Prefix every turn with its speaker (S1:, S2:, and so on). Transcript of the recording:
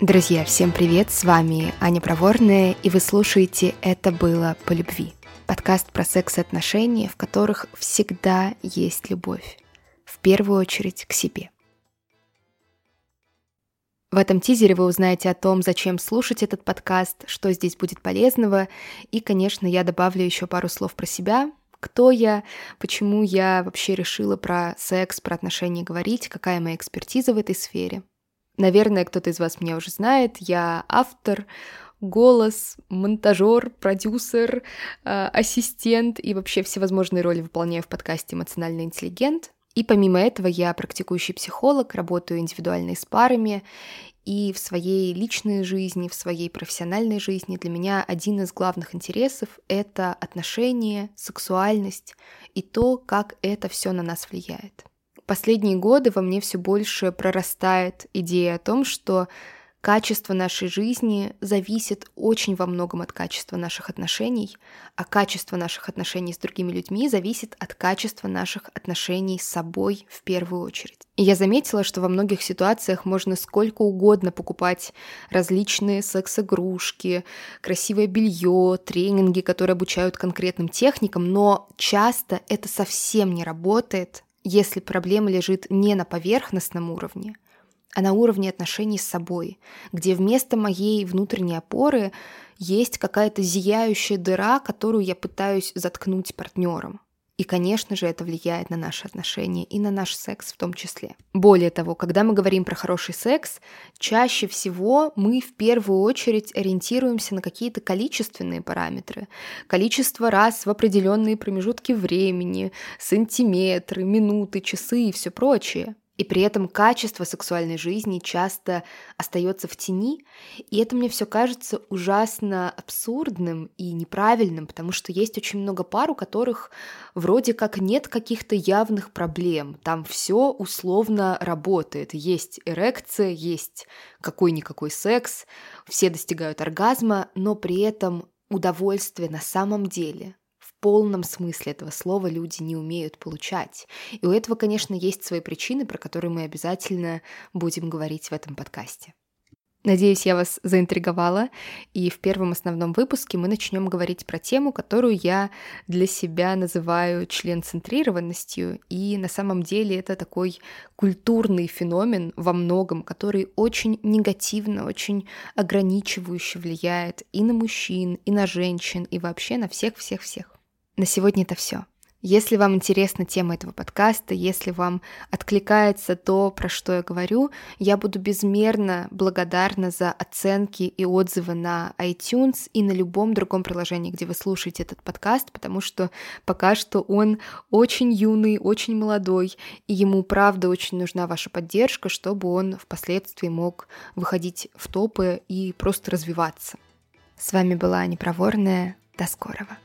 S1: Друзья, всем привет! С вами Аня Проворная, и вы слушаете «Это было по любви» подкаст про секс и отношения, в которых всегда есть любовь. В первую очередь к себе. В этом тизере вы узнаете о том, зачем слушать этот подкаст, что здесь будет полезного, и, конечно, я добавлю еще пару слов про себя, кто я, почему я вообще решила про секс, про отношения говорить, какая моя экспертиза в этой сфере. Наверное, кто-то из вас меня уже знает. Я автор, голос, монтажер, продюсер, э, ассистент и вообще всевозможные роли выполняю в подкасте «Эмоциональный интеллигент». И помимо этого я практикующий психолог, работаю индивидуально с парами, и в своей личной жизни, в своей профессиональной жизни для меня один из главных интересов — это отношения, сексуальность и то, как это все на нас влияет последние годы во мне все больше прорастает идея о том, что качество нашей жизни зависит очень во многом от качества наших отношений, а качество наших отношений с другими людьми зависит от качества наших отношений с собой в первую очередь. И я заметила, что во многих ситуациях можно сколько угодно покупать различные секс-игрушки, красивое белье, тренинги, которые обучают конкретным техникам, но часто это совсем не работает если проблема лежит не на поверхностном уровне, а на уровне отношений с собой, где вместо моей внутренней опоры есть какая-то зияющая дыра, которую я пытаюсь заткнуть партнером. И, конечно же, это влияет на наши отношения и на наш секс в том числе. Более того, когда мы говорим про хороший секс, чаще всего мы в первую очередь ориентируемся на какие-то количественные параметры. Количество раз в определенные промежутки времени, сантиметры, минуты, часы и все прочее. И при этом качество сексуальной жизни часто остается в тени. И это мне все кажется ужасно абсурдным и неправильным, потому что есть очень много пар, у которых вроде как нет каких-то явных проблем. Там все условно работает. Есть эрекция, есть какой-никакой секс, все достигают оргазма, но при этом удовольствие на самом деле полном смысле этого слова люди не умеют получать. И у этого, конечно, есть свои причины, про которые мы обязательно будем говорить в этом подкасте. Надеюсь, я вас заинтриговала, и в первом основном выпуске мы начнем говорить про тему, которую я для себя называю член-центрированностью, и на самом деле это такой культурный феномен во многом, который очень негативно, очень ограничивающе влияет и на мужчин, и на женщин, и вообще на всех-всех-всех. На сегодня это все. Если вам интересна тема этого подкаста, если вам откликается то, про что я говорю, я буду безмерно благодарна за оценки и отзывы на iTunes и на любом другом приложении, где вы слушаете этот подкаст, потому что пока что он очень юный, очень молодой, и ему правда очень нужна ваша поддержка, чтобы он впоследствии мог выходить в топы и просто развиваться. С вами была Непроворная. До скорого.